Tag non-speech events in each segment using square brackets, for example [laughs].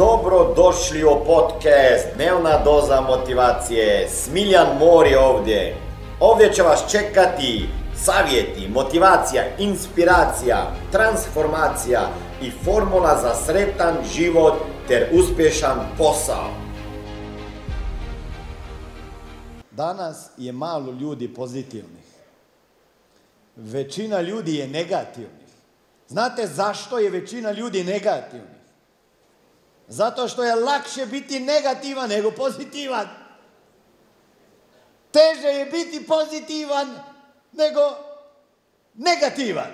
Dobro došli u podcast Dnevna doza motivacije. Smiljan Mor je ovdje. Ovdje će vas čekati savjeti, motivacija, inspiracija, transformacija i formula za sretan život ter uspješan posao. Danas je malo ljudi pozitivnih. Većina ljudi je negativnih. Znate zašto je većina ljudi negativnih? Zato što je lakše biti negativan nego pozitivan. Teže je biti pozitivan nego negativan.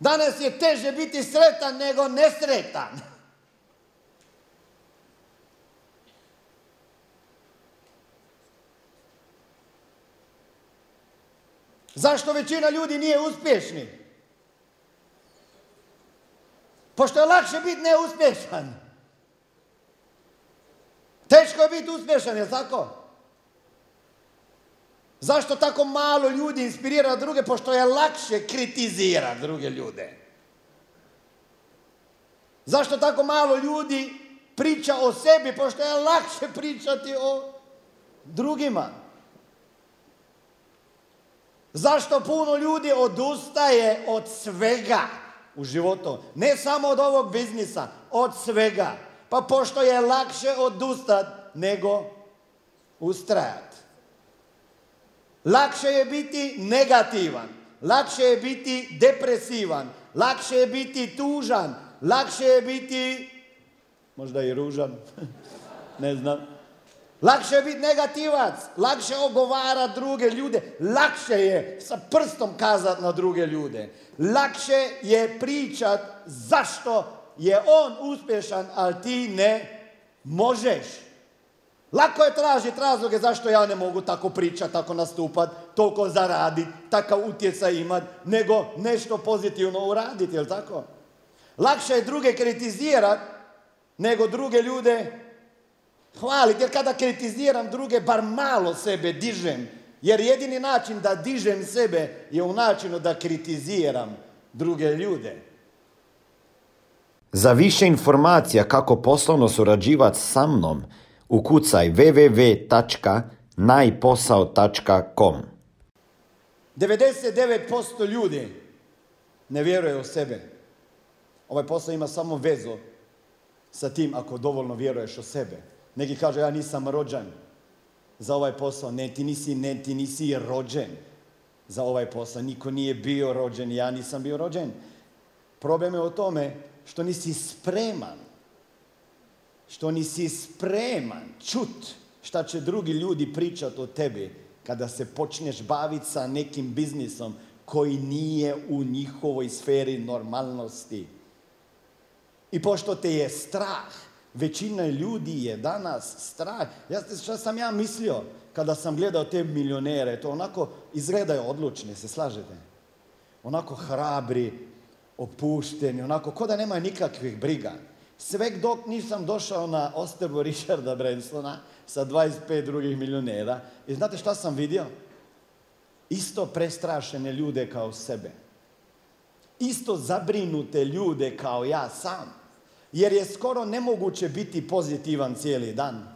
Danas je teže biti sretan nego nesretan. Zašto većina ljudi nije uspješni? Pošto je lakše biti neuspješan. Teško je biti uspješan, je tako? Zašto tako malo ljudi inspirira druge? Pošto je lakše kritizira druge ljude. Zašto tako malo ljudi priča o sebi? Pošto je lakše pričati o drugima. Zašto puno ljudi odustaje od svega u životu? Ne samo od ovog biznisa, od svega. Pa pošto je lakše odustat nego ustrajat. Lakše je biti negativan, lakše je biti depresivan, lakše je biti tužan, lakše je biti možda i ružan, [laughs] ne znam. Lakše je biti negativac, lakše ogovara druge ljude, lakše je sa prstom kazat na druge ljude. Lakše je pričat zašto je on uspješan, ali ti ne možeš. Lako je tražiti razloge zašto ja ne mogu tako pričati, tako nastupat, toliko zaraditi, takav utjecaj imat, nego nešto pozitivno uraditi, jel tako? Lakše je druge kritizirat nego druge ljude hvaliti, jer kada kritiziram druge, bar malo sebe dižem. Jer jedini način da dižem sebe je u načinu da kritiziram druge ljude. Za više informacija kako poslovno surađivati sa mnom, ukucaj www.najposao.com 99% ljudi ne vjeruje u sebe. Ovaj posao ima samo vezu sa tim ako dovoljno vjeruješ u sebe. Neki kažu ja nisam rođen za ovaj posao. Ne, ti nisi, ne, ti nisi rođen za ovaj posao. Niko nije bio rođen, ja nisam bio rođen. Problem je u tome što nisi spreman. Što nisi spreman čut šta će drugi ljudi pričati o tebi kada se počneš baviti sa nekim biznisom koji nije u njihovoj sferi normalnosti. I pošto te je strah, većina ljudi je danas strah. Ja, šta sam ja mislio kada sam gledao te milionere, to onako izgledaju odlučni, se slažete? Onako hrabri, opušteni, onako ko da nemaju nikakvih briga. Sve dok nisam došao na ostrvo Richarda Bransona sa 25 drugih milionera. I znate šta sam vidio? Isto prestrašene ljude kao sebe. Isto zabrinute ljude kao ja sam. Jer je skoro nemoguće biti pozitivan cijeli dan.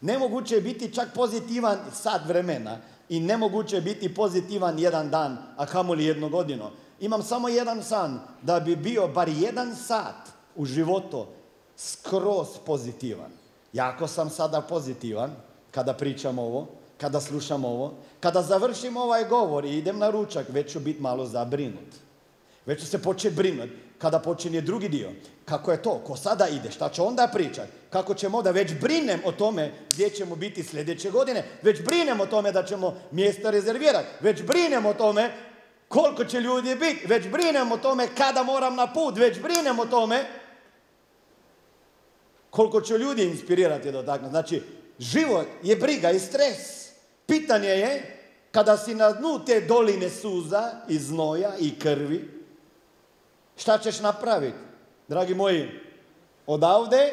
Nemoguće je biti čak pozitivan sat vremena. I nemoguće je biti pozitivan jedan dan, a kamoli jednu godinu. Imam samo jedan san, da bi bio bar jedan sat u životu skroz pozitivan. Jako sam sada pozitivan kada pričam ovo, kada slušam ovo. Kada završim ovaj govor i idem na ručak, već ću biti malo zabrinut. Već ću se početi brinuti kada počinje drugi dio. Kako je to? Ko sada ide? Šta će onda pričati? Kako ćemo da već brinem o tome gdje ćemo biti sljedeće godine? Već brinem o tome da ćemo mjesta rezervirati. Već brinem o tome koliko će ljudi biti. Već brinem o tome kada moram na put. Već brinem o tome koliko će ljudi inspirirati do takve. Znači, život je briga i stres. Pitanje je kada si na dnu te doline suza i znoja i krvi, Šta ćeš napraviti? Dragi moji, odavde,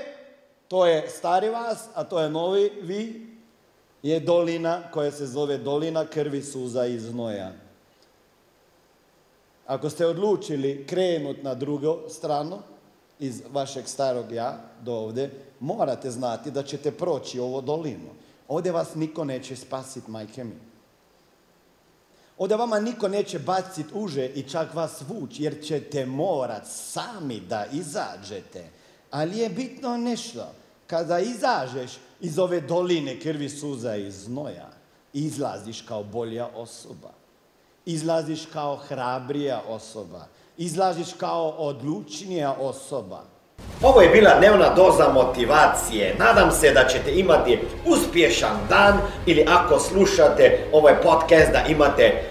to je stari vas, a to je novi vi, je dolina koja se zove dolina krvi, suza i znoja. Ako ste odlučili krenut na drugu stranu iz vašeg starog ja do ovdje, morate znati da ćete proći ovo dolinu. Ovdje vas niko neće spasiti, majke mi. Ovdje vama niko neće baciti uže i čak vas vući, jer ćete morat sami da izađete. Ali je bitno nešto. Kada izažeš iz ove doline krvi, suza i znoja, izlaziš kao bolja osoba. Izlaziš kao hrabrija osoba. Izlaziš kao odlučnija osoba. Ovo je bila dnevna doza motivacije. Nadam se da ćete imati uspješan dan ili ako slušate ovaj podcast da imate